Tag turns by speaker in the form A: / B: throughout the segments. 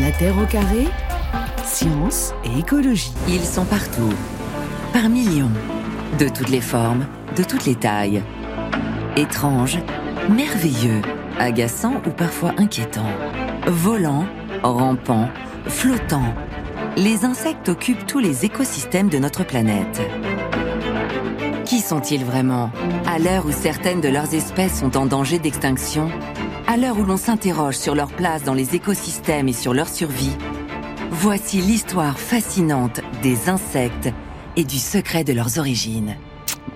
A: La Terre au carré, science et écologie.
B: Ils sont partout, par millions, de toutes les formes, de toutes les tailles. Étranges, merveilleux, agaçants ou parfois inquiétants. Volants, rampants, flottants. Les insectes occupent tous les écosystèmes de notre planète. Qui sont-ils vraiment? À l'heure où certaines de leurs espèces sont en danger d'extinction, à l'heure où l'on s'interroge sur leur place dans les écosystèmes et sur leur survie, voici l'histoire fascinante des insectes et du secret de leurs origines.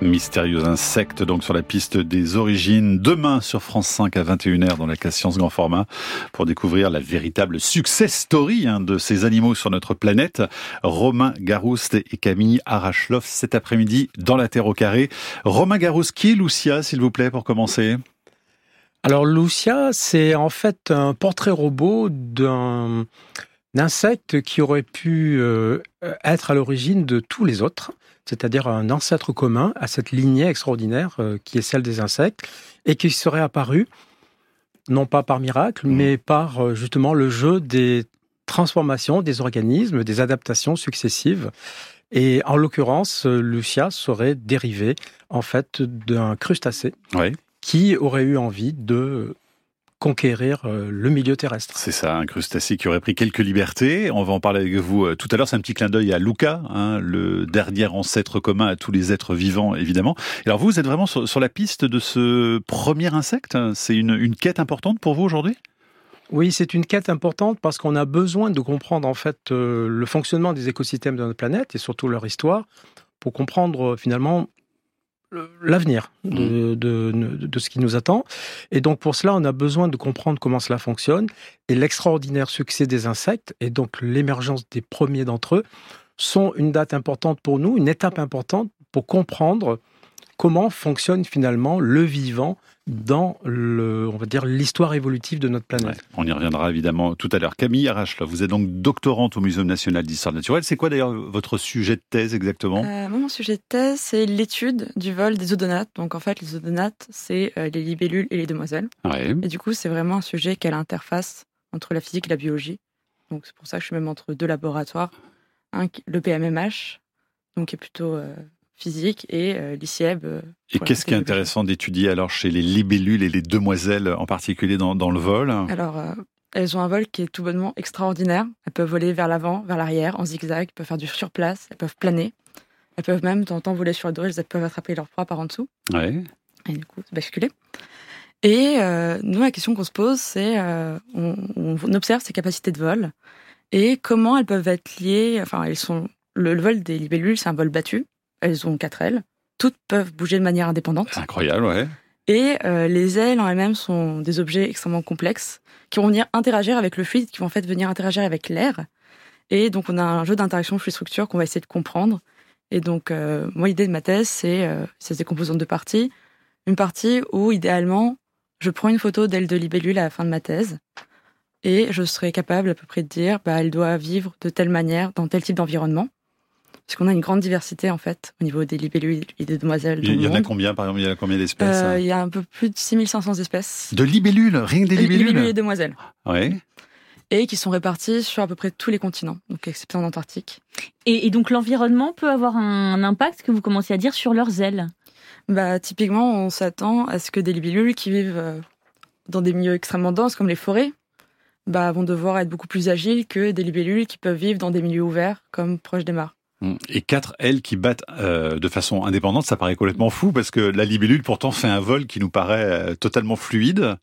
C: Mystérieux insectes, donc sur la piste des origines, demain sur France 5 à 21h dans la classe Science Grand Format, pour découvrir la véritable success story hein, de ces animaux sur notre planète. Romain Garouste et Camille Arachloff cet après-midi dans la Terre au carré. Romain Garouste, qui est Lucia, s'il vous plaît, pour commencer?
D: Alors Lucia, c'est en fait un portrait robot d'un insecte qui aurait pu euh, être à l'origine de tous les autres c'est-à-dire un ancêtre commun à cette lignée extraordinaire euh, qui est celle des insectes, et qui serait apparu, non pas par miracle, mmh. mais par euh, justement le jeu des transformations des organismes, des adaptations successives. Et en l'occurrence, Lucia serait dérivé en fait d'un crustacé qui aurait eu envie de conquérir euh, le milieu terrestre.
C: C'est ça, un crustacé qui aurait pris quelques libertés. On va en parler avec vous euh, tout à l'heure. C'est un petit clin d'œil à Luca, hein, le dernier ancêtre commun à tous les êtres vivants, évidemment. Alors vous, vous êtes vraiment sur, la piste de ce premier insecte? C'est une, quête importante pour vous aujourd'hui?
D: Oui, c'est une quête importante parce qu'on a besoin de comprendre en fait euh, le fonctionnement des écosystèmes de notre planète et surtout leur histoire pour comprendre finalement l'avenir de, mmh. de, ce qui nous attend. Et donc pour cela, on a besoin de comprendre comment cela fonctionne. Et l'extraordinaire succès des insectes et donc l'émergence des premiers d'entre eux sont une date importante pour nous, une étape importante pour comprendre comment fonctionne finalement le vivant dans le, on va dire, l'histoire évolutive de notre planète.
C: on y reviendra évidemment tout à l'heure. Camille Arachla, vous êtes donc doctorante au Muséum national d'histoire naturelle. C'est quoi d'ailleurs votre sujet de thèse exactement?
E: Euh, Mon sujet de thèse, c'est l'étude du vol des odonates. Donc en fait, les odonates, c'est euh, les libellules et les demoiselles. Et du coup, c'est vraiment un sujet qui a l'interface entre la physique et la biologie. Donc c'est pour ça que je suis même entre deux laboratoires. Un, le PMMH, donc qui est plutôt euh, physique et euh, l'ICIEB.
C: Euh, et qu'est-ce qui est intéressant d'étudier alors chez les libellules et les demoiselles en particulier dans, dans le vol?
E: Alors, euh, elles ont un vol qui est tout bonnement extraordinaire. Elles peuvent voler vers l'avant, vers l'arrière, en zigzag, elles peuvent faire du surplace, elles peuvent planer. Elles peuvent même, de temps en temps, voler sur le dos, elles peuvent attraper leur proie par en dessous.
C: Ouais.
E: Et du coup, basculer. Et nous, la question qu'on se pose, c'est on, on, observe ces capacités de vol et comment elles peuvent être liées. Enfin, elles sont le vol des libellules, c'est un vol battu. Elles ont quatre ailes. Toutes peuvent bouger de manière indépendante.
C: C'est incroyable, ouais.
E: Et euh, les ailes en elles-mêmes sont des objets extrêmement complexes qui vont venir interagir avec le fluide, qui vont en fait venir interagir avec l'air. Et donc on a un jeu d'interaction fluide-structure qu'on va essayer de comprendre. Et donc euh, moi l'idée de ma thèse c'est euh, c'est des composantes de parties. Une partie où idéalement je prends une photo d'aile de libellule à la fin de ma thèse et je serai capable à peu près de dire bah elle doit vivre de telle manière dans tel type d'environnement parce qu'on a une grande diversité en fait au niveau des libellules et des demoiselles.
C: Il y en a combien par exemple Il y a combien d'espèces
E: euh, Il y a un peu plus de 6500 espèces.
C: De libellules Rien que des libellules
E: Libellules et demoiselles.
C: Oui.
E: Et qui sont réparties sur à peu près tous les continents, donc excepté en Antarctique.
F: Et, donc l'environnement peut avoir un impact, que vous commencez à dire, sur leurs ailes?
E: Bah, Typiquement, on s'attend à ce que des libellules qui vivent euh, dans des milieux extrêmement denses, comme les forêts, bah, vont devoir être beaucoup plus agiles que des libellules qui peuvent vivre dans des milieux ouverts, comme proches des mares.
C: Et quatre ailes qui battent euh, de façon indépendante, ça paraît complètement fou parce que la libellule pourtant fait un vol qui nous paraît euh, totalement fluide.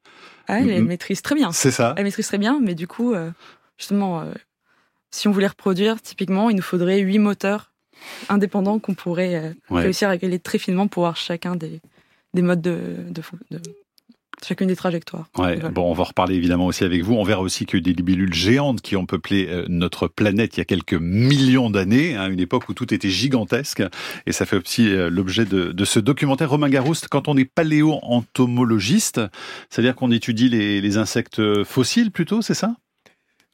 E: Ah, elle maîtrise très bien.
C: C'est ça.
E: Elle maîtrise très bien, mais du coup, euh, justement, si on voulait reproduire, typiquement, il nous faudrait huit moteurs indépendants qu'on pourrait réussir à régler très finement pour avoir chacun des, des modes de, de, de chacune des trajectoires.
C: Ouais, bon, on va reparler évidemment aussi avec vous. On verra aussi que des libellules géantes qui ont peuplé euh, notre planète il y a quelques millions d'années, à hein, une époque où tout était gigantesque. Et ça fait aussi euh, l'objet de, de, ce documentaire. Romain Garouste, quand on est paléo-entomologiste, c'est-à-dire qu'on étudie les, les insectes fossiles plutôt, c'est ça?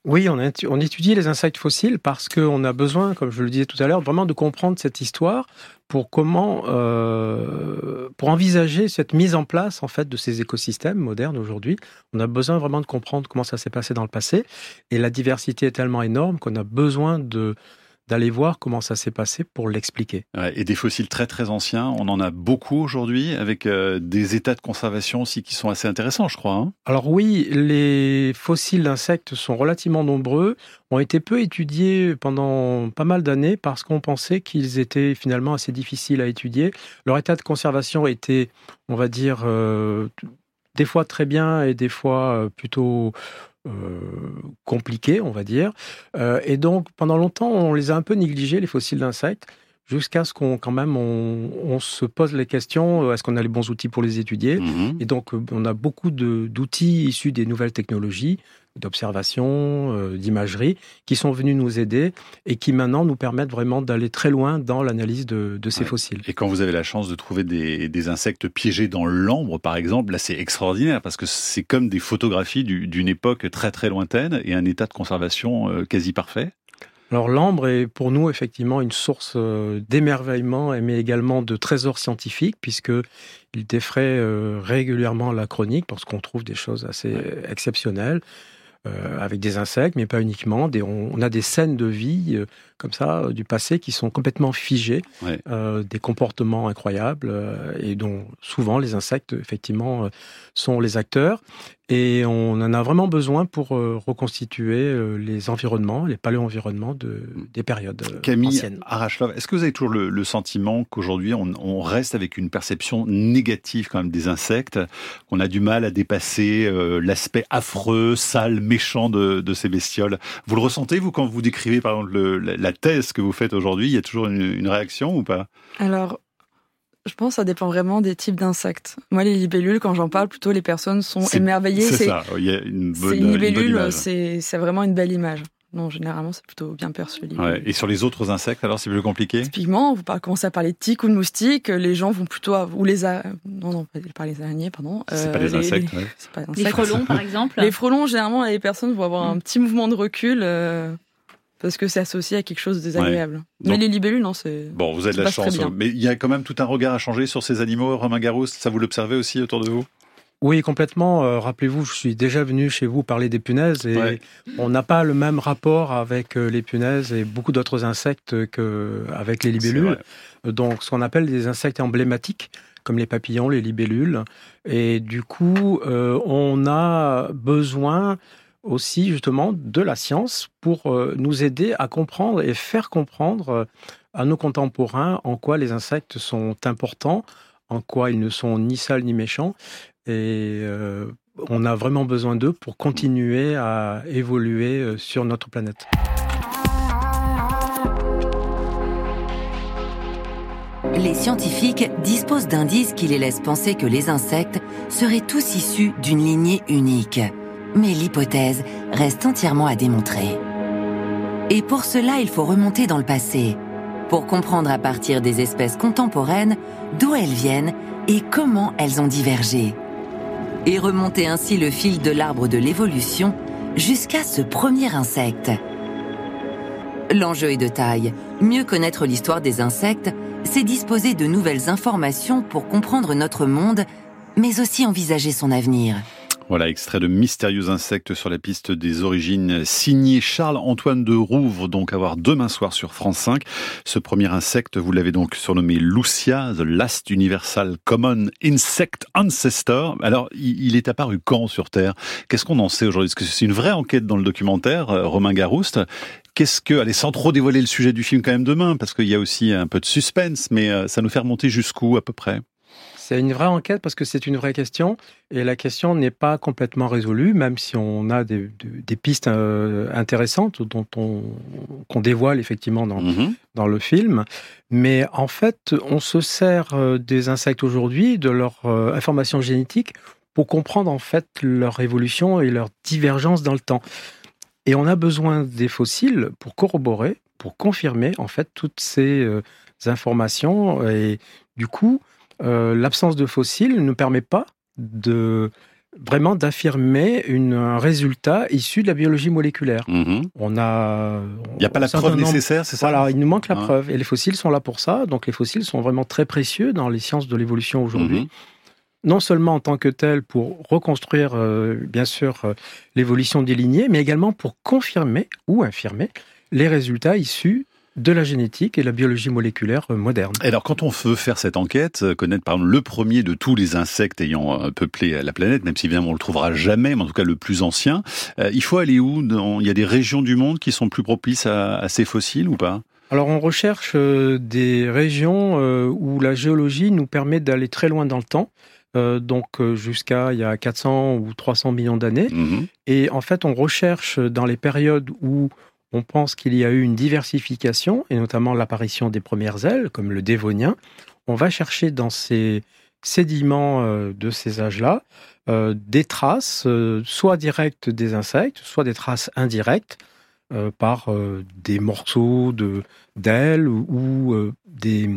D: Oui, on, étudie les insectes fossiles parce qu'on a besoin, comme je le disais tout à l'heure, vraiment de comprendre cette histoire pour comment, euh, pour envisager cette mise en place en fait de ces écosystèmes modernes aujourd'hui. On a besoin vraiment de comprendre comment ça s'est passé dans le passé et la diversité est tellement énorme qu'on a besoin de d'aller voir comment ça s'est passé pour l'expliquer.
C: et des fossiles très très anciens, on en a beaucoup aujourd'hui, avec euh, des états de conservation aussi qui sont assez intéressants, je crois. Hein.
D: Alors oui, les fossiles d'insectes sont relativement nombreux, ont été peu étudiés pendant pas mal d'années parce qu'on pensait qu'ils étaient finalement assez difficiles à étudier. Leur état de conservation était, on va dire, euh, des fois très bien et des fois euh, plutôt euh, compliqués, on va dire. Euh, et donc, pendant longtemps, on les a un peu négligés, les fossiles d'insectes, jusqu'à ce qu'on, quand même, on, se pose les questions, euh, est-ce qu'on a les bons outils pour les étudier? Mhm. Et donc, on a beaucoup d'outils issus des nouvelles technologies, d'observation, euh, d'imagerie, qui sont venus nous aider et qui maintenant nous permettent vraiment d'aller très loin dans l'analyse de, ces fossiles.
C: Et quand vous avez la chance de trouver des, insectes piégés dans l'ambre, par exemple, là c'est extraordinaire parce que c'est comme des photographies d'une époque très très lointaine et un état de conservation euh, quasi parfait.
D: Alors l'ambre est pour nous effectivement une source euh, d'émerveillement, mais également de trésors scientifiques, puisque il défraie régulièrement la chronique, parce qu'on trouve des choses assez exceptionnelles. Euh, avec des insectes, mais pas uniquement. on, a des scènes de vie euh, comme ça euh, du passé qui sont complètement figées, des comportements incroyables et dont souvent les insectes effectivement sont les acteurs. Et on en a vraiment besoin pour reconstituer les environnements, les paléo-environnements de, des périodes
C: Camille
D: anciennes.
C: Arachlov, est-ce que vous avez toujours le, sentiment qu'aujourd'hui on, reste avec une perception négative quand même des insectes, qu'on a du mal à dépasser l'aspect affreux, sale, méchant de, ces bestioles? Vous le ressentez, vous, quand vous décrivez, par exemple, la, thèse que vous faites aujourd'hui Il y a toujours une, réaction ou pas?
E: Alors, je pense que ça dépend vraiment des types d'insectes. Moi, les libellules, quand j'en parle, plutôt les personnes sont émerveillées.
C: C'est ça, il y a une bonne, une libellule,
E: c'est vraiment une belle image. Non, généralement, c'est plutôt bien perçu.
C: Ouais. Et sur les autres insectes, alors, c'est plus compliqué?
E: Typiquement, vous commencez à parler de tiques ou de moustiques, les gens vont plutôt... Ou les... A... Non, non, pas les araignées, pardon.
C: C'est pas, les euh, insectes,
F: les... Les frelons, par exemple
E: Les frelons, généralement, les personnes vont avoir un mm. petit mouvement de recul... Euh, parce que c'est associé à quelque chose de désagréable. Mais les libellules, non, c'est.
C: Bon, vous avez de la chance. Mais il y a quand même tout un regard à changer sur ces animaux, Romain Garouste. Ça, vous l'observez aussi autour de vous?
D: Oui, complètement. Euh, rappelez-vous, je suis déjà venu chez vous parler des punaises et on n'a pas le même rapport avec euh, les punaises et beaucoup d'autres insectes qu'avec les libellules. Donc, ce qu'on appelle des insectes emblématiques, comme les papillons, les libellules. Et du coup, euh, on a besoin aussi justement de la science pour nous aider à comprendre et faire comprendre à nos contemporains en quoi les insectes sont importants, en quoi ils ne sont ni sales ni méchants, et euh, on a vraiment besoin d'eux pour continuer à évoluer euh, sur notre planète.
B: Les scientifiques disposent d'indices qui les laissent penser que les insectes seraient tous issus d'une lignée unique. Mais l'hypothèse reste entièrement à démontrer. Et pour cela, il faut remonter dans le passé, pour comprendre à partir des espèces contemporaines d'où elles viennent et comment elles ont divergé et remonter ainsi le fil de l'arbre de l'évolution jusqu'à ce premier insecte. L'enjeu est de taille. Mieux connaître l'histoire des insectes, c'est disposer de nouvelles informations pour comprendre notre monde, mais aussi envisager son avenir.
C: Voilà, extrait de Mystérieux insectes sur la piste des origines, signé Charles-Antoine de Rouvre, donc à voir demain soir sur France 5. Ce premier insecte, vous l'avez donc surnommé Lucia, The Last Universal Common Insect Ancestor. Alors, il est apparu quand sur Terre? Qu'est-ce qu'on en sait aujourd'hui? Que c'est une vraie enquête dans le documentaire, euh, Romain Garouste? Qu'est-ce que, allez, sans trop dévoiler le sujet du film quand même demain, parce qu'il y a aussi un peu de suspense, mais euh, ça nous fait remonter jusqu'où à peu près?
D: C'est une vraie enquête parce que c'est une vraie question et la question n'est pas complètement résolue, même si on a des, pistes euh, intéressantes dont on qu'on dévoile effectivement dans, mm-hmm. dans le film. Mais en fait, on se sert euh, des insectes aujourd'hui, de leur euh, information génétique, pour comprendre en fait leur évolution et leur divergence dans le temps. Et on a besoin des fossiles pour corroborer, pour confirmer en fait toutes ces informations. Et du coup, euh, l'absence de fossiles ne permet pas de vraiment d'affirmer un résultat issu de la biologie moléculaire.
C: Mhm.
D: On a.
C: Il n'y a pas la preuve
D: nombre-
C: nécessaire, c'est ça
D: Voilà, il nous manque la
C: Ah.
D: preuve. Et les fossiles sont là pour ça. Donc les fossiles sont vraiment très précieux dans les sciences de l'évolution aujourd'hui.
C: Mhm.
D: Non seulement en tant que tels pour reconstruire, euh, bien sûr, euh, l'évolution des lignées, mais également pour confirmer ou infirmer les résultats issus de la génétique et la biologie moléculaire euh, moderne.
C: Et Alors, quand on veut faire cette enquête, euh, connaître par exemple le premier de tous les insectes ayant euh, peuplé la planète, même si évidemment on le trouvera jamais, mais en tout cas le plus ancien, euh, il faut aller où dans... Il y a des régions du monde qui sont plus propices à, à ces fossiles ou pas?
D: Alors on recherche euh, des régions euh, où la géologie nous permet d'aller très loin dans le temps, donc jusqu'à il y a 400 ou 300 millions d'années.
C: Mhm.
D: Et en fait, on recherche dans les périodes où on pense qu'il y a eu une diversification, et notamment l'apparition des premières ailes, comme le Dévonien. On va chercher dans ces sédiments euh, de ces âges-là euh, des traces, euh, soit directes des insectes, soit des traces indirectes par des morceaux d'ailes ou, des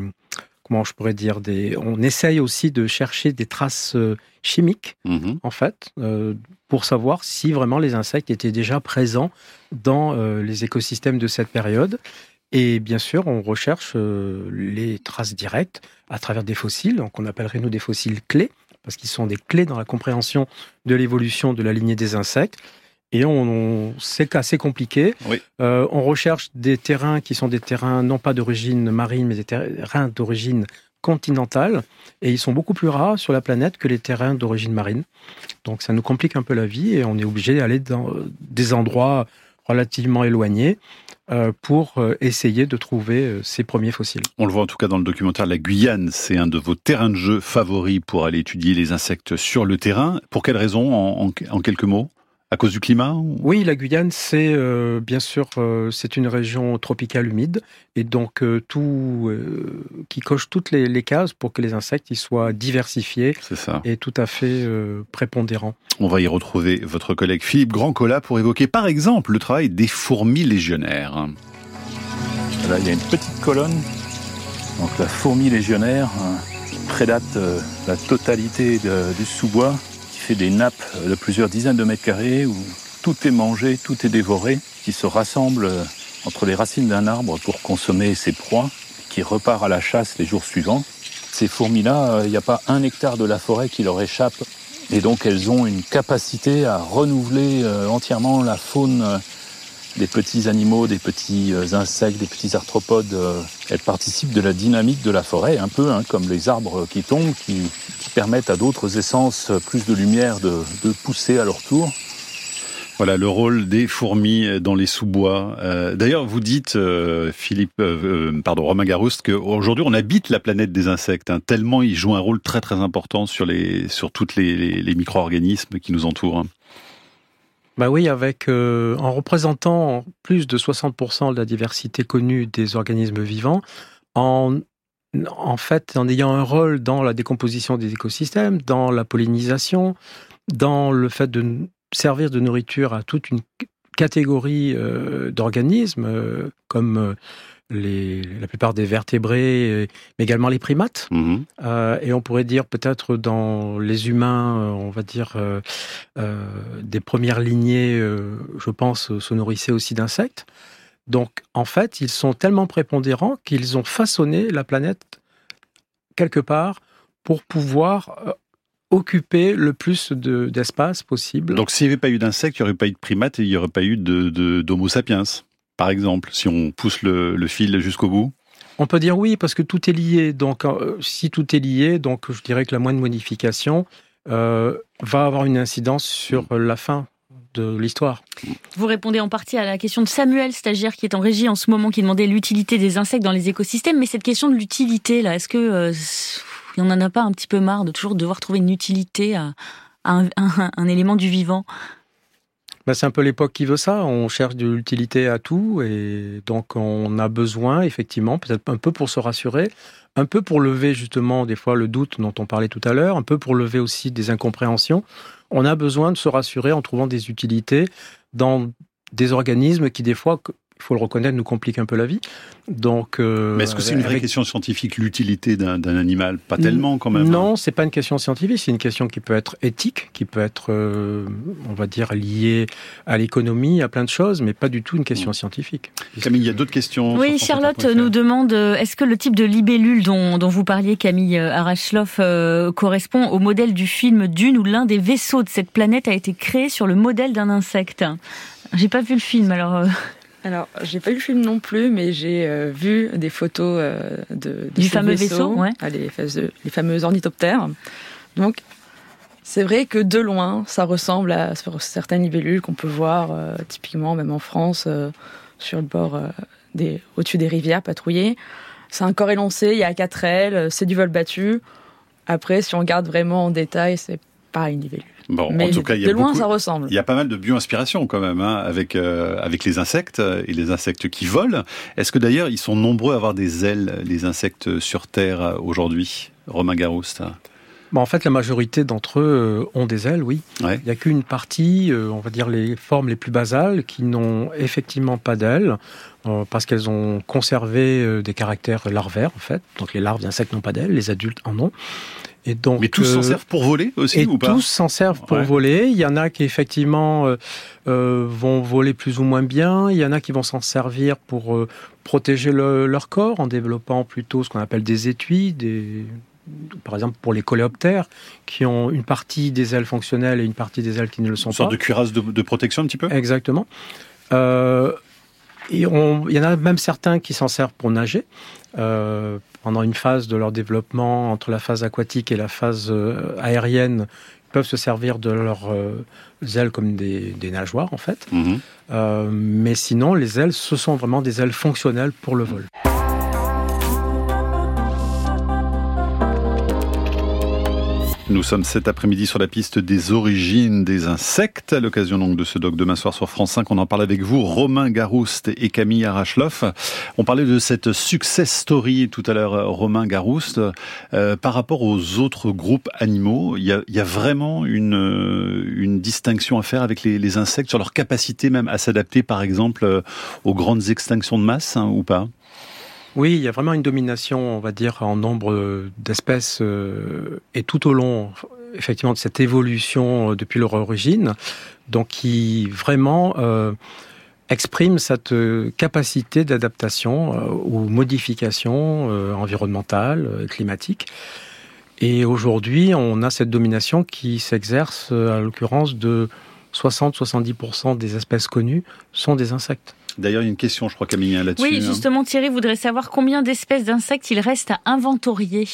D: comment je pourrais dire des. On essaye aussi de chercher des traces euh, chimiques
C: Mhm.
D: en fait, euh, pour savoir si vraiment les insectes étaient déjà présents dans euh, les écosystèmes de cette période. Et bien sûr, on recherche euh, les traces directes à travers des fossiles, donc on appellerait nous des fossiles clés, parce qu'ils sont des clés dans la compréhension de l'évolution de la lignée des insectes. Et on, on- c'est assez compliqué.
C: Oui.
D: Euh, on recherche des terrains qui sont des terrains non pas d'origine marine, mais des terrains d'origine continentale. Et ils sont beaucoup plus rares sur la planète que les terrains d'origine marine. Donc ça nous complique un peu la vie et on est obligé d'aller dans euh, des endroits relativement éloignés euh, pour essayer de trouver ces premiers fossiles.
C: On le voit en tout cas dans le documentaire La Guyane, c'est un de vos terrains de jeu favoris pour aller étudier les insectes sur le terrain. Pour quelle raison, en, en- en quelques mots? À cause du climat ou-
D: Oui, la Guyane, c'est euh, bien sûr euh, c'est une région tropicale humide et donc euh, tout euh, qui coche toutes les, les cases pour que les insectes ils soient diversifiés
C: ça.
D: et tout à fait euh, prépondérants.
C: On va y retrouver votre collègue Philippe Grandcola pour évoquer par exemple le travail des fourmis légionnaires.
G: Là, il y a une petite colonne, donc la fourmi légionnaire, hein, qui prédate euh, la totalité de- du sous-bois, des nappes de plusieurs dizaines de mètres carrés où tout est mangé, tout est dévoré, qui se rassemble euh, entre les racines d'un arbre pour consommer ses proies, qui repart à la chasse les jours suivants. Ces fourmis-là, euh, il n'y a pas un hectare de la forêt qui leur échappe, et donc elles ont une capacité à renouveler euh, entièrement la faune des petits animaux, des petits euh, insectes, des petits arthropodes. euh, elles participent de la dynamique de la forêt, un peu hein, comme les arbres qui tombent, qui, qui permettent à d'autres essences euh, plus de lumière de, de pousser à leur tour.
C: Voilà le rôle des fourmis dans les sous-bois. D'ailleurs, vous dites, Philippe, euh, pardon, Romain Garouste, qu'aujourd'hui on habite la planète des insectes, hein, tellement ils jouent un rôle très très important sur les sur toutes les, les micro-organismes qui nous entourent.
D: Bah oui, avec euh, en représentant plus de 60% de la diversité connue des organismes vivants, en en fait en ayant un rôle dans la décomposition des écosystèmes, dans la pollinisation, dans le fait de servir de nourriture à toute une catégorie euh, d'organismes euh, comme les, la plupart des vertébrés, euh, mais également les primates.
C: Mhm.
D: Euh, et on pourrait dire peut-être dans les humains, euh, on va dire euh, euh, des premières lignées, je pense, se nourrissaient aussi d'insectes. Donc en fait, ils sont tellement prépondérants qu'ils ont façonné la planète quelque part pour pouvoir occuper le plus de- d'espace possible.
C: Donc s'il n'y avait pas eu d'insectes, il n'y aurait pas eu de primates et il n'y aurait pas eu de de- d'Homo sapiens, par exemple, si on pousse le, le fil jusqu'au bout?
D: On peut dire oui parce que tout est lié. Donc, euh, si tout est lié, donc je dirais que la moindre modification euh, va avoir une incidence sur la fin de l'histoire.
F: Vous répondez en partie à la question de Samuel, stagiaire qui est en régie en ce moment, qui demandait l'utilité des insectes dans les écosystèmes. Mais cette question de l'utilité, là, est-ce que euh, il n'y en a pas un petit peu marre de toujours devoir trouver une utilité à, à un, un- un élément du vivant?
D: Ben, c'est un peu l'époque qui veut ça. On cherche de l'utilité à tout et donc on a besoin, effectivement, peut-être un peu pour se rassurer, un peu pour lever justement des fois le doute dont on parlait tout à l'heure, un peu pour lever aussi des incompréhensions. On a besoin de se rassurer en trouvant des utilités dans des organismes qui des fois il faut le reconnaître, nous complique un peu la vie. Donc,
C: euh, mais est-ce que c'est une vraie question scientifique, l'utilité d'un animal? Pas tellement quand même.
D: Hein. Non, c'est pas une question scientifique, c'est une question qui peut être éthique, qui peut être, euh, on va dire, liée à l'économie, à plein de choses, mais pas du tout une question scientifique.
C: Camille, il y a d'autres questions.
F: Oui, Charlotte nous demande est-ce que le type de libellule dont, dont vous parliez, Camille Arachloff, correspond au modèle du film Dune où l'un des vaisseaux de cette planète a été créé sur le modèle d'un insecte? J'ai pas vu le film, alors.
E: Alors, j'ai pas vu le film non plus, mais j'ai euh, vu des photos euh, de,
F: du fameux vaisseau,
E: ah, les, les, fameux ornithoptères. Donc, c'est vrai que de loin, ça ressemble à certaines libellules qu'on peut voir euh, typiquement même en France sur le bord des, au-dessus des rivières patrouillées. C'est un corps élancé, il y a quatre ailes, c'est du vol battu. Après, si on regarde vraiment en détail, c'est pas une libellule.
C: Bon, en tout cas, il y a
E: de loin, ça ressemble.
C: Il y a pas mal de bio-inspiration quand même, hein, avec euh, avec les insectes et les insectes qui volent. Est-ce que d'ailleurs, ils sont nombreux à avoir des ailes, les insectes sur Terre euh, aujourd'hui, Romain Garouste
D: Bon, en fait, la majorité d'entre eux euh, ont des ailes, oui. Il n'y a qu'une partie, on va dire les formes les plus basales, qui n'ont effectivement pas d'ailes, parce qu'elles ont conservé des caractères larvaires, en fait. Donc les larves d'insectes n'ont pas d'ailes, les adultes en ont.
C: Et donc, Mais tous s'en euh, servent pour voler aussi ou pas
D: Tous s'en servent pour voler. Il y en a qui effectivement euh, euh, vont voler plus ou moins bien. Il y en a qui vont s'en servir pour protéger leur corps en développant plutôt ce qu'on appelle des étuis, des, par exemple pour les coléoptères, qui ont une partie des ailes fonctionnelles et une partie des ailes qui ne le sont
C: pas.
D: Une
C: sorte de cuirasse de, protection un petit peu?
D: Exactement. Euh, et on, il y en a même certains qui s'en servent pour nager. Euh, pendant une phase de leur développement, entre la phase aquatique et la phase euh, aérienne, ils peuvent se servir de leurs euh, ailes comme des, nageoires, en fait. Mhm. Euh, mais sinon, les ailes, ce sont vraiment des ailes fonctionnelles pour le vol.
C: Nous sommes cet après-midi sur la piste des origines des insectes. À l'occasion donc de ce doc demain soir sur France 5, on en parle avec vous, Romain Garouste et Camille Arachloff. On parlait de cette success story tout à l'heure, Romain Garouste. Euh, par rapport aux autres groupes animaux, il y a, y a vraiment une, une distinction à faire avec les, les, insectes sur leur capacité même à s'adapter, par exemple, aux grandes extinctions de masse hein, ou pas?
D: Oui, il y a vraiment une domination, on va dire, en nombre d'espèces euh, et tout au long, effectivement, de cette évolution euh, depuis leur origine, donc qui vraiment euh, exprime cette capacité d'adaptation ou modification environnementale, climatique. Et aujourd'hui, on a cette domination qui s'exerce, à l'occurrence, de 60-70% des espèces connues sont des insectes.
C: D'ailleurs, il y a une question, je crois, Camille, là-dessus.
F: Oui, hein. justement, Thierry voudrait savoir combien d'espèces d'insectes il reste à inventorier.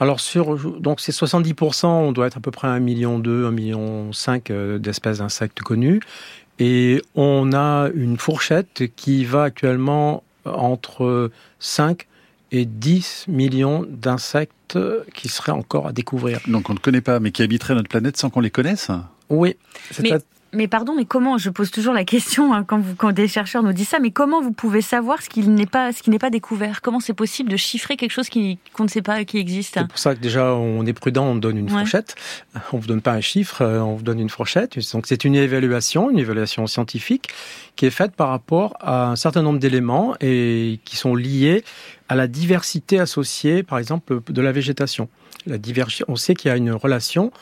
D: Alors sur donc ces 70%, on doit être à peu près 1 million 2, 1 million 5 euh, d'espèces d'insectes connues et on a une fourchette qui va actuellement entre 5 et 10 millions d'insectes qui seraient encore à découvrir.
C: Donc on ne connaît pas mais qui habiteraient notre planète sans qu'on les connaisse?
D: Oui,
F: mais pardon, mais comment Je pose toujours la question hein, quand, vous, quand des chercheurs nous disent ça. Mais comment vous pouvez savoir ce qui n'est pas ce qui n'est pas découvert? Comment c'est possible de chiffrer quelque chose qui qu'on ne sait pas qui existe?
D: C'est pour ça que déjà on est prudent, on donne une fourchette. On vous donne pas un chiffre, euh, on vous donne une fourchette. Donc c'est une évaluation, une évaluation scientifique qui est faite par rapport à un certain nombre d'éléments et qui sont liés à la diversité associée, par exemple, de la végétation. La on sait qu'il y a une relation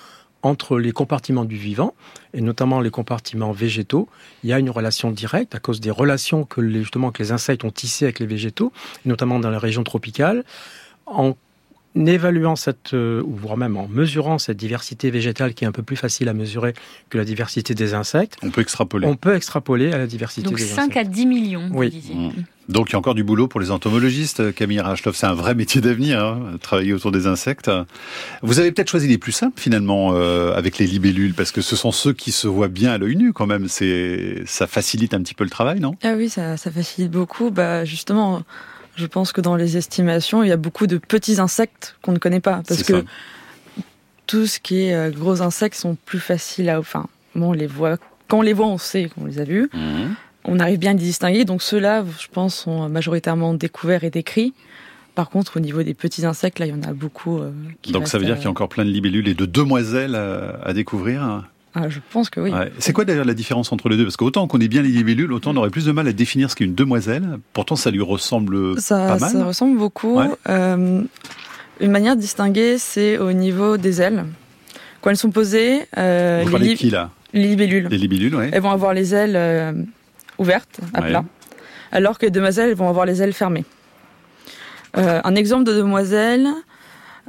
D: entre les compartiments du vivant, et notamment les compartiments végétaux, il y a une relation directe à cause des relations que les, justement que les insectes ont tissées avec les végétaux, notamment dans la région tropicale. Évaluant cette, euh, ou voire même en mesurant cette diversité végétale qui est un peu plus facile à mesurer que la diversité des insectes.
C: On peut extrapoler.
D: On peut extrapoler à la diversité
F: Donc
D: des
F: 5 à 10 millions,
D: oui.
F: disiez. Mmh.
C: Donc il y a encore du boulot pour les entomologistes. Camille Rachlov, c'est un vrai métier d'avenir, hein, travailler autour des insectes. Vous avez peut-être choisi les plus simples finalement euh, avec les libellules, parce que ce sont ceux qui se voient bien à l'œil nu quand même. C'est ça facilite un petit peu le travail, non?
E: Ah oui, ça, ça facilite beaucoup. Bah justement je pense que dans les estimations, il y a beaucoup de petits insectes qu'on ne connaît pas. Parce que tout ce qui est euh, gros insectes sont plus faciles à. Enfin, on les voit. Quand on les voit, on sait qu'on les a vus. Mhm. On arrive bien à les distinguer. Donc ceux-là, je pense, sont majoritairement découverts et décrits. Par contre, au niveau des petits insectes, là, il y en a beaucoup. Euh,
C: Donc ça veut dire qu'il y a encore plein de libellules et de demoiselles à, découvrir
E: Ah, je pense que oui.
C: Ouais. C'est quoi d'ailleurs la différence entre les deux? Parce qu'autant qu'on est bien les libellules, autant on aurait plus de mal à définir ce qu'est une demoiselle. Pourtant, ça lui ressemble
E: Ça,
C: pas mal.
E: ça ressemble beaucoup.
C: Ouais.
E: Euh, une manière de distinguer, c'est au niveau des ailes. Quand elles sont posées, euh,
C: Vous
E: les,
C: qui là?
E: les libellules,
C: Les libellules, ouais.
E: elles vont avoir les ailes euh, ouvertes, à plat, alors que les demoiselles elles vont avoir les ailes fermées. Un exemple de demoiselle,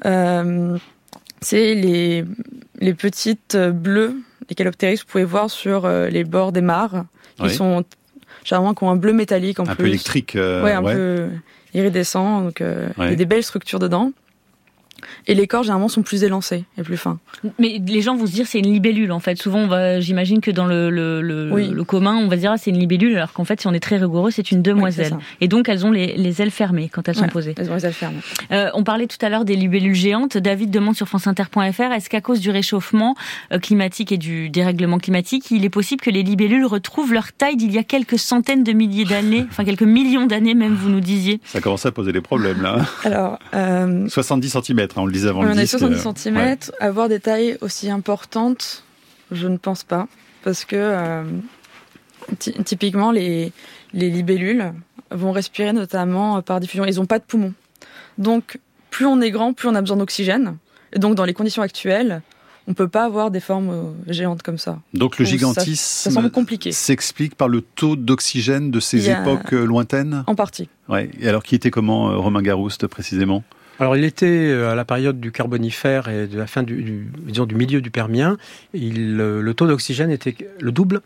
E: c'est les, les petites bleues, les caloptéris, vous pouvez voir sur euh, les bords des mares, qui sont généralement qui ont un bleu métallique en
C: Un
E: plus.
C: peu électrique. euh,
E: ouais, un
C: ouais.
E: peu iridescent, donc euh, il y a des belles structures dedans. Et les corps généralement sont plus élancés et plus fins.
F: Mais les gens vont se dire c'est une libellule en fait. Souvent, on va, j'imagine que dans le, le, le,
E: Oui.
F: le commun, on va se dire ah, c'est une libellule, alors qu'en fait, si on est très rigoureux, c'est une demoiselle.
E: Oui,
F: Et donc, elles ont les, les ailes fermées quand elles
E: Ouais.
F: sont posées.
E: Elles ont les ailes fermées.
F: Euh, on parlait tout à l'heure des libellules géantes. David demande sur franceinter.fr est-ce qu'à cause du réchauffement euh, climatique et du dérèglement climatique, il est possible que les libellules retrouvent leur taille d'il y a quelques centaines de milliers d'années, enfin quelques millions d'années même, vous nous disiez?
C: Ça commence à poser des problèmes là.
E: Alors, euh,
C: 70 cm, on le disait avant
E: on
C: le
E: est
C: disque.
E: 70
C: euh,
E: cm.
C: ouais.
E: Avoir des tailles aussi importantes, je ne pense pas. Parce que euh, ty- typiquement, les, les libellules vont respirer notamment euh, par diffusion. Ils n'ont pas de poumons. Donc, plus on est grand, plus on a besoin d'oxygène. Et donc, dans les conditions actuelles, on ne peut pas avoir des formes euh, géantes comme ça.
C: Donc le gigantisme s'explique par le taux d'oxygène de ces
E: a-
C: époques lointaines
E: en partie.
C: Ouais. Et alors qui était comment Romain Garouste précisément?
D: Alors, il était euh, à la période du Carbonifère et de la fin du, du- disons, du milieu du Permien. Il, euh, le taux d'oxygène était le double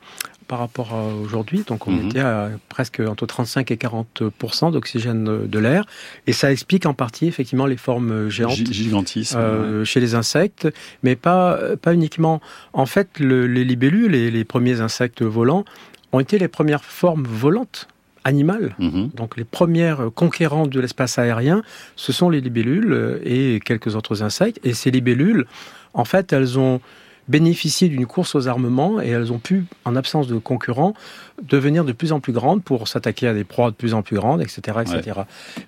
D: par rapport à aujourd'hui. Donc, on
C: Mhm.
D: était à presque entre 35 et 40 d'oxygène euh, de l'air. Et ça explique en partie, effectivement, les formes géantes.
C: Gigantisme.
D: euh, chez les insectes, mais pas, pas uniquement. En fait, le- les libellules, les, les premiers insectes volants, ont été les premières formes volantes
C: ouais. Mhm.
D: Donc les premières conquérants de l'espace aérien, ce sont les libellules euh, et quelques autres insectes. Et ces libellules, en fait, elles ont bénéficié d'une course aux armements et elles ont pu, en absence de concurrents, devenir de plus en plus grandes pour s'attaquer à des proies de plus en plus grandes, etc. etc.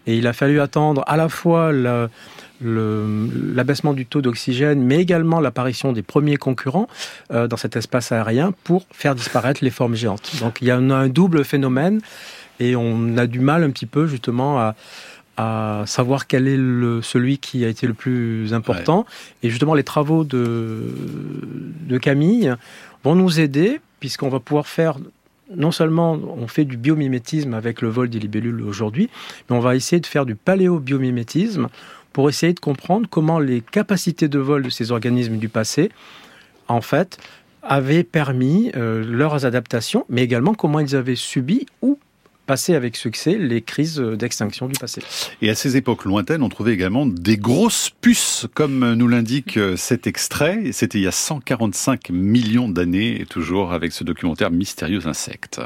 D: Et il a fallu attendre à la fois le- l'abaissement du taux d'oxygène, mais également l'apparition des premiers concurrents euh, dans cet espace aérien pour faire disparaître les formes géantes. Donc il y en a un double phénomène et on a du mal un petit peu justement à, à savoir quel est le, celui qui a été le plus important. Et justement, les travaux de, de Camille vont nous aider, puisqu'on va pouvoir faire, non seulement on fait du biomimétisme avec le vol des libellules aujourd'hui, mais on va essayer de faire du paléobiomimétisme pour essayer de comprendre comment les capacités de vol de ces organismes du passé, en fait, avaient permis euh, leurs adaptations, mais également comment ils avaient subi ou passé avec succès les crises d'extinction du passé.
C: Et à ces époques lointaines, on trouvait également des grosses puces, comme nous l'indique euh, cet extrait. C'était il y a 145 millions d'années, et toujours avec ce documentaire Mystérieux insectes.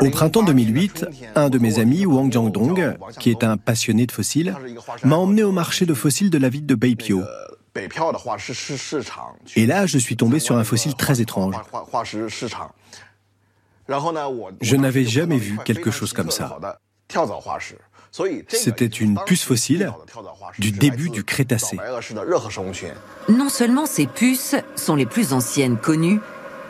H: Au printemps 2008, un de mes amis, Wang Jiangdong, qui est un passionné de fossiles, m'a emmené au marché de fossiles de la ville de Beipio. Et là, je suis tombé sur un fossile très étrange. Je n'avais jamais vu quelque chose comme ça. C'était une puce fossile du début du Crétacé.
B: Non seulement ces puces sont les plus anciennes connues,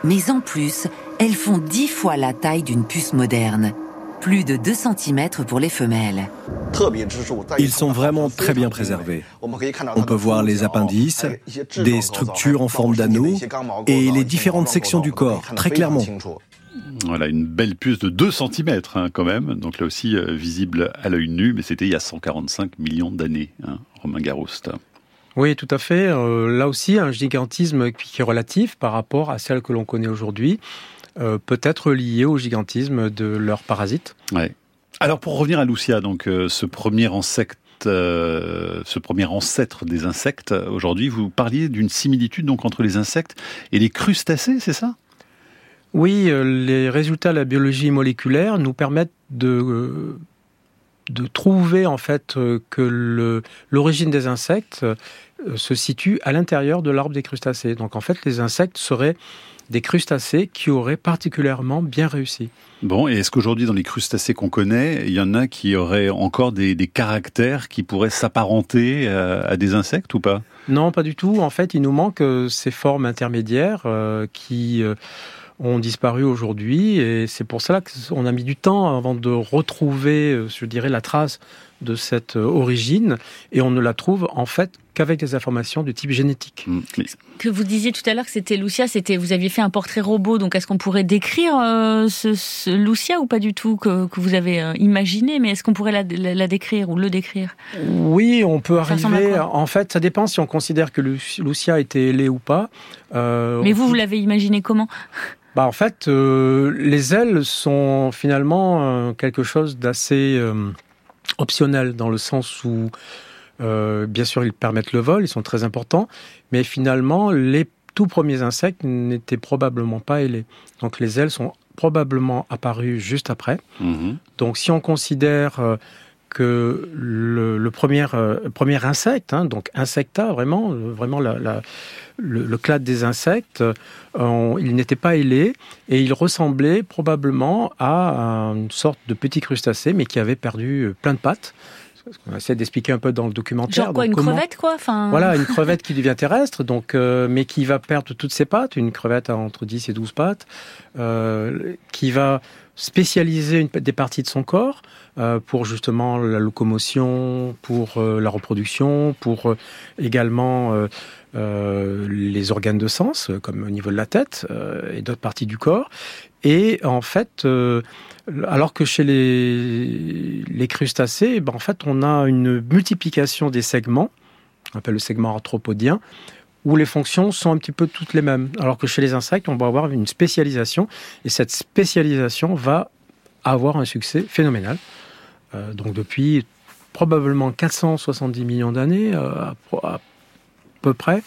B: mais en plus, elles font dix fois la taille d'une puce moderne. Plus de 2 cm pour les femelles.
H: Ils sont vraiment très bien préservés. On peut voir les appendices, des structures en forme d'anneau et les différentes sections du corps, très clairement.
C: Voilà, une belle puce de 2 cm quand même, donc là aussi euh, visible à l'œil nu, mais c'était il y a 145 millions d'années, hein, Romain Garouste.
D: Oui, tout à fait. Euh, là aussi, un gigantisme qui est relatif par rapport à celle que l'on connaît aujourd'hui, euh, peut être lié au gigantisme de leurs parasites.
C: Ouais. Alors pour revenir à Lucia, donc ce premier insecte, euh, ce premier ancêtre des insectes, aujourd'hui, vous parliez d'une similitude donc entre les insectes et les crustacés, c'est ça?
D: Oui, euh, les résultats de la biologie moléculaire nous permettent de, euh, de trouver en fait euh, que l'origine des insectes se situe à l'intérieur de l'arbre des crustacés. Donc en fait, les insectes seraient des crustacés qui auraient particulièrement bien réussi.
C: Bon, et est-ce qu'aujourd'hui, dans les crustacés qu'on connaît, il y en a qui auraient encore des, caractères qui pourraient s'apparenter à, des insectes ou pas?
D: Non, pas du tout. En fait, il nous manque ces formes intermédiaires euh, qui euh, ont disparu aujourd'hui et c'est pour cela qu'on a mis du temps avant de retrouver, je dirais, la trace de cette origine et on ne la trouve en fait qu'avec des informations de type génétique. Mm.
F: Que vous disiez tout à l'heure que c'était Lucia, c'était vous aviez fait un portrait robot, donc est-ce qu'on pourrait décrire euh, ce, Lucia ou pas du tout que, vous avez euh, imaginé, mais est-ce qu'on pourrait la, décrire ou le décrire?
D: Oui, on peut arriver. En fait, ça dépend si on considère que Lucia était ailée ou pas.
F: Euh, mais vous, vous l'avez imaginé comment?
D: Bah en fait, les ailes sont finalement quelque chose d'assez optionnel dans le sens où euh, bien sûr, ils permettent le vol, ils sont très importants, mais finalement, les tout premiers insectes n'étaient probablement pas ailés. Donc les ailes sont probablement apparues juste après. Mhm. Donc si on considère euh, que le, premier, euh, premier insecte, hein, donc insecta vraiment, vraiment la, le, clade des insectes, il n'était pas ailé et il ressemblait probablement à une sorte de petit crustacé, mais qui avait perdu plein de pattes on essaie d'expliquer un peu dans le documentaire.
F: Genre quoi, une crevette quoi
D: enfin... Voilà, une crevette qui devient terrestre, donc, euh, mais qui va perdre toutes ses pattes, une crevette a entre 10 et 12 pattes, euh, qui va spécialiser des parties de son corps euh, pour justement la locomotion, pour la reproduction, pour également les organes de sens, comme au niveau de la tête et d'autres parties du corps. Et en fait, alors que chez les, crustacés, ben en fait, on a une multiplication des segments, on appelle le segment arthropodien, où les fonctions sont un petit peu toutes les mêmes. Alors que chez les insectes, on va avoir une spécialisation, et cette spécialisation va avoir un succès phénoménal. Euh, donc depuis probablement 470 millions d'années, euh, à, peu près,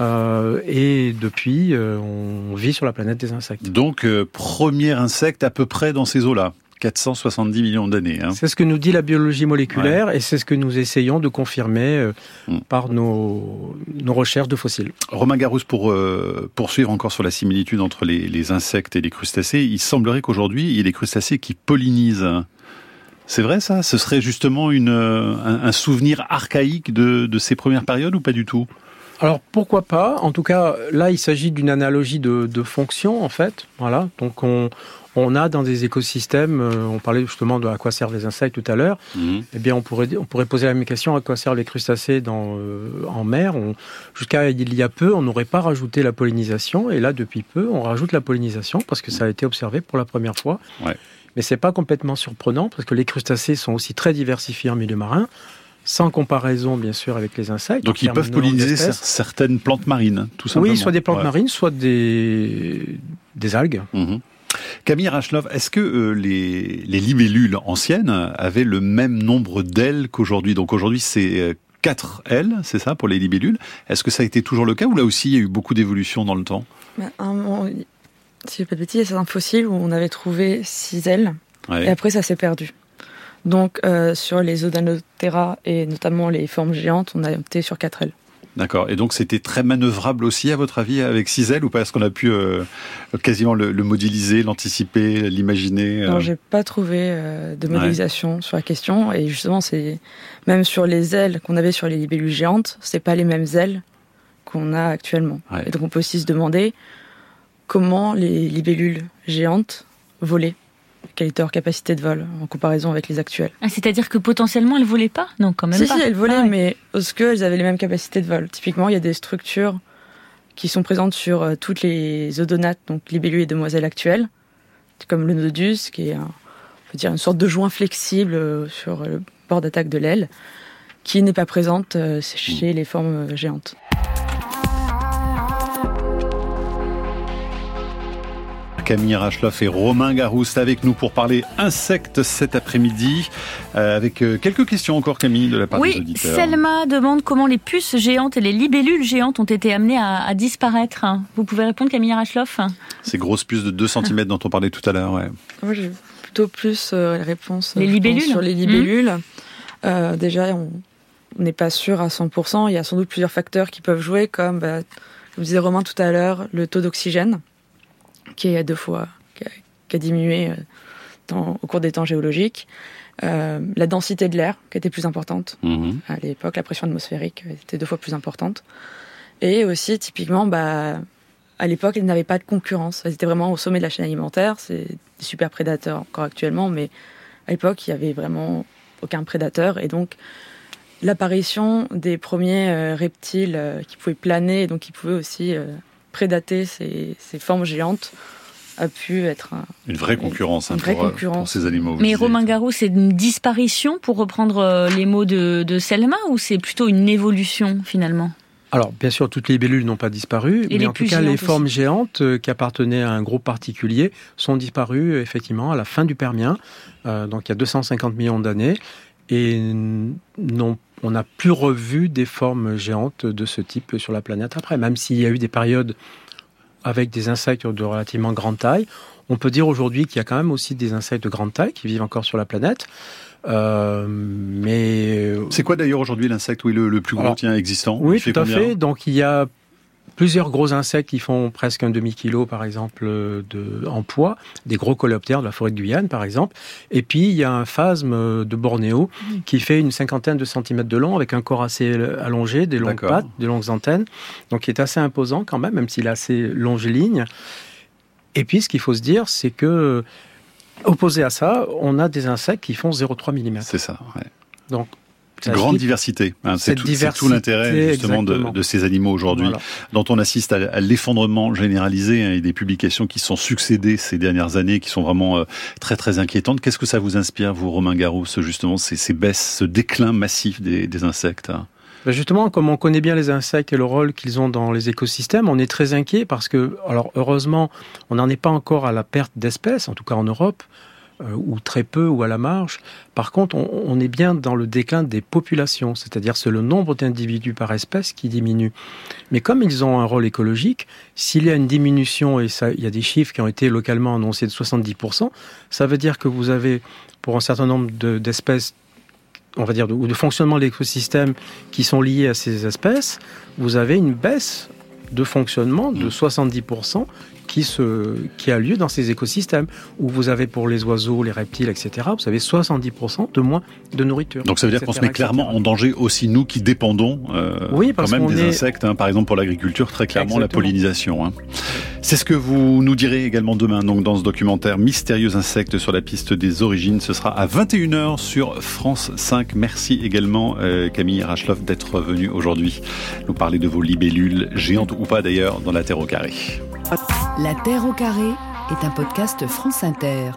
D: euh, et depuis, on vit sur la planète des insectes.
C: Donc, premier insecte à peu près dans ces eaux-là 470 millions d'années. Hein.
D: C'est ce que nous dit la biologie moléculaire et c'est ce que nous essayons de confirmer hmm. par nos, nos, recherches de fossiles.
C: Romain Garousse, pour poursuivre encore sur la similitude entre les, insectes et les crustacés, il semblerait qu'aujourd'hui, il y ait des crustacés qui pollinisent. C'est vrai ça? Ce serait justement une, un, souvenir archaïque de, de ces premières périodes ou pas du tout?
D: Alors pourquoi pas? En tout cas, là, il s'agit d'une analogie de, de fonction, en fait. Voilà. Donc on, on a dans des écosystèmes, euh, on parlait justement de à quoi servent les insectes tout à l'heure. Mhm. Eh bien, on pourrait on pourrait poser la même question à quoi servent les crustacés dans euh, en mer? Jusqu'à il y a peu, on n'aurait pas rajouté la pollinisation, et là, depuis peu, on rajoute la pollinisation parce que ça a été observé pour la première fois. Ouais. Mais c'est pas complètement surprenant parce que les crustacés sont aussi très diversifiés en milieu marin sans comparaison bien sûr avec les insectes.
C: Donc ils peuvent polliniser certaines plantes marines, tout simplement.
D: Oui, soit des plantes marines, soit des, des algues.
C: Mhm. Camille Rachlov, est-ce que euh, les, les, libellules anciennes avaient le même nombre d'ailes qu'aujourd'hui? Donc aujourd'hui c'est 4 euh, ailes, c'est ça pour les libellules. Est-ce que ça a été toujours le cas ou là aussi il y a eu beaucoup d'évolution dans le temps?
E: Bah, Si je ne pas de bêtises, c'est un fossile où on avait trouvé 6 ailes et après ça s'est perdu. Donc euh, sur les Odanotera et notamment les formes géantes, on a opté sur 4 ailes.
C: D'accord. Et donc c'était très manœuvrable aussi, à votre avis, avec 6 ailes ou pas? Est-ce qu'on a pu euh, quasiment le, modéliser, l'anticiper, l'imaginer
E: euh? Non, j'ai pas trouvé de modélisation sur la question. Et justement, c'est même sur les ailes qu'on avait sur les libellules géantes, c'est pas les mêmes ailes qu'on a actuellement. Et donc on peut aussi se demander comment les libellules géantes volaient quelle était leur capacité de vol en comparaison avec les actuelles.
F: Ah, c'est-à-dire que potentiellement elles volaient pas? Non, quand même
E: pas.
F: Si,
E: elles volaient, ah mais est-ce qu'elles avaient les mêmes capacités de vol? Typiquement, il y a des structures qui sont présentes sur euh, toutes les odonates, donc libellules et demoiselles actuelles, comme le nodus, qui est un, on peut dire une sorte de joint flexible euh, sur le bord d'attaque de l'aile, qui n'est pas présente euh, chez les formes géantes.
C: Camille Rachloff et Romain Garouste avec nous pour parler insectes cet après-midi. Euh, avec euh, quelques questions encore, Camille, de la part
F: des
C: auditeurs.
F: Selma demande comment les puces géantes et les libellules géantes ont été amenées à, disparaître. Vous pouvez répondre, Camille Rachloff
C: Ces grosses puces de 2 cm dont on parlait tout à l'heure, ouais.
E: Moi, j'ai plutôt plus euh, la réponse
F: les libellules.
E: sur les libellules. déjà, on, on n'est pas sûr à 100%. Il y a sans doute plusieurs facteurs qui peuvent jouer, comme, bah, comme disait Romain tout à l'heure, le taux d'oxygène, qui est deux fois, qui a, diminué euh, au cours des temps géologiques. Euh, la densité de l'air, qui était plus importante. Mhm. À l'époque, la pression atmosphérique était deux fois plus importante. Et aussi, typiquement, bah, à l'époque, ils n'avaient pas de concurrence. Ils étaient vraiment au sommet de la chaîne alimentaire. C'est des super prédateurs encore actuellement, mais à l'époque, il y avait vraiment aucun prédateur. Et donc, l'apparition des premiers euh, reptiles euh, qui pouvaient planer et donc qui pouvaient aussi prédater ces, formes géantes a pu être
C: une vraie concurrence, hein, pour, ces animaux.
F: Mais Romain Garou, c'est une disparition pour reprendre les mots de, de Selma ou c'est plutôt une évolution finalement?
D: Alors, bien sûr, toutes les libellules n'ont pas disparu, mais en tout cas, les formes géantes qui appartenaient à un groupe particulier sont disparues effectivement à la fin du Permien, donc il y a 250 millions d'années, et non, on n'a plus revu des formes géantes de ce type sur la planète après, même s'il y a eu des périodes avec des insectes de relativement grande taille. On peut dire aujourd'hui qu'il y a quand même aussi des insectes de grande taille qui vivent encore sur la planète. Euh, mais
C: c'est quoi d'ailleurs aujourd'hui l'insecte oui, le, plus tien existant?
D: Oui, tout à fait. Donc il y a plusieurs gros insectes qui font presque un demi-kilo, par exemple, de, en poids, des gros coléoptères de la forêt de Guyane, par exemple. Et puis, il y a un phasme de Bornéo qui fait une cinquantaine de centimètres de long, avec un corps assez allongé, des longues pattes, des longues antennes, donc qui est assez imposant quand même, même s'il est assez longiligne. Et puis, ce qu'il faut se dire, c'est que, opposé à ça, on a des insectes qui font 0,3 mm.
C: C'est ça, ouais.
D: Donc,
C: grande diversité. Hein, c'est tout, l'intérêt justement de, ces animaux aujourd'hui, dont on assiste à, l'effondrement généralisé hein, et des publications qui sont succédées ces dernières années, qui sont vraiment euh, très très inquiétantes. Qu'est-ce que ça vous inspire, vous, Romain Garous, justement ces, ces baisses, ce déclin massif des, des insectes hein?
D: Ben justement, comme on connaît bien les insectes et le rôle qu'ils ont dans les écosystèmes, on est très inquiet parce que, alors heureusement, on n'en est pas encore à la perte d'espèces, en tout cas en Europe. Euh, ou très peu, ou à la marge. Par contre, on, est bien dans le déclin des populations, c'est-à-dire c'est le nombre d'individus par espèce qui diminue. Mais comme ils ont un rôle écologique, s'il y a une diminution, et ça, il y a des chiffres qui ont été localement annoncés de 70%, ça veut dire que vous avez, pour un certain nombre d'espèces, on va dire, ou de fonctionnement de l'écosystème qui sont liés à ces espèces, vous avez une baisse de fonctionnement de 70% qui, se, qui a lieu dans ces écosystèmes, où vous avez pour les oiseaux, les reptiles, etc., vous avez 70% de moins de nourriture.
C: Donc ça veut dire qu'on se met clairement en danger aussi, nous qui dépendons euh, oui, parce quand même des insectes, hein, par exemple pour l'agriculture, très clairement la pollinisation. Hein. C'est ce que vous nous direz également demain donc dans ce documentaire Mystérieux insectes sur la piste des origines. Ce sera à 21h sur France 5. Merci également euh, Camille Rachloff d'être venue aujourd'hui nous parler de vos libellules, géantes ou pas d'ailleurs, dans la Terre au carré.
A: La Terre au carré est un podcast France Inter.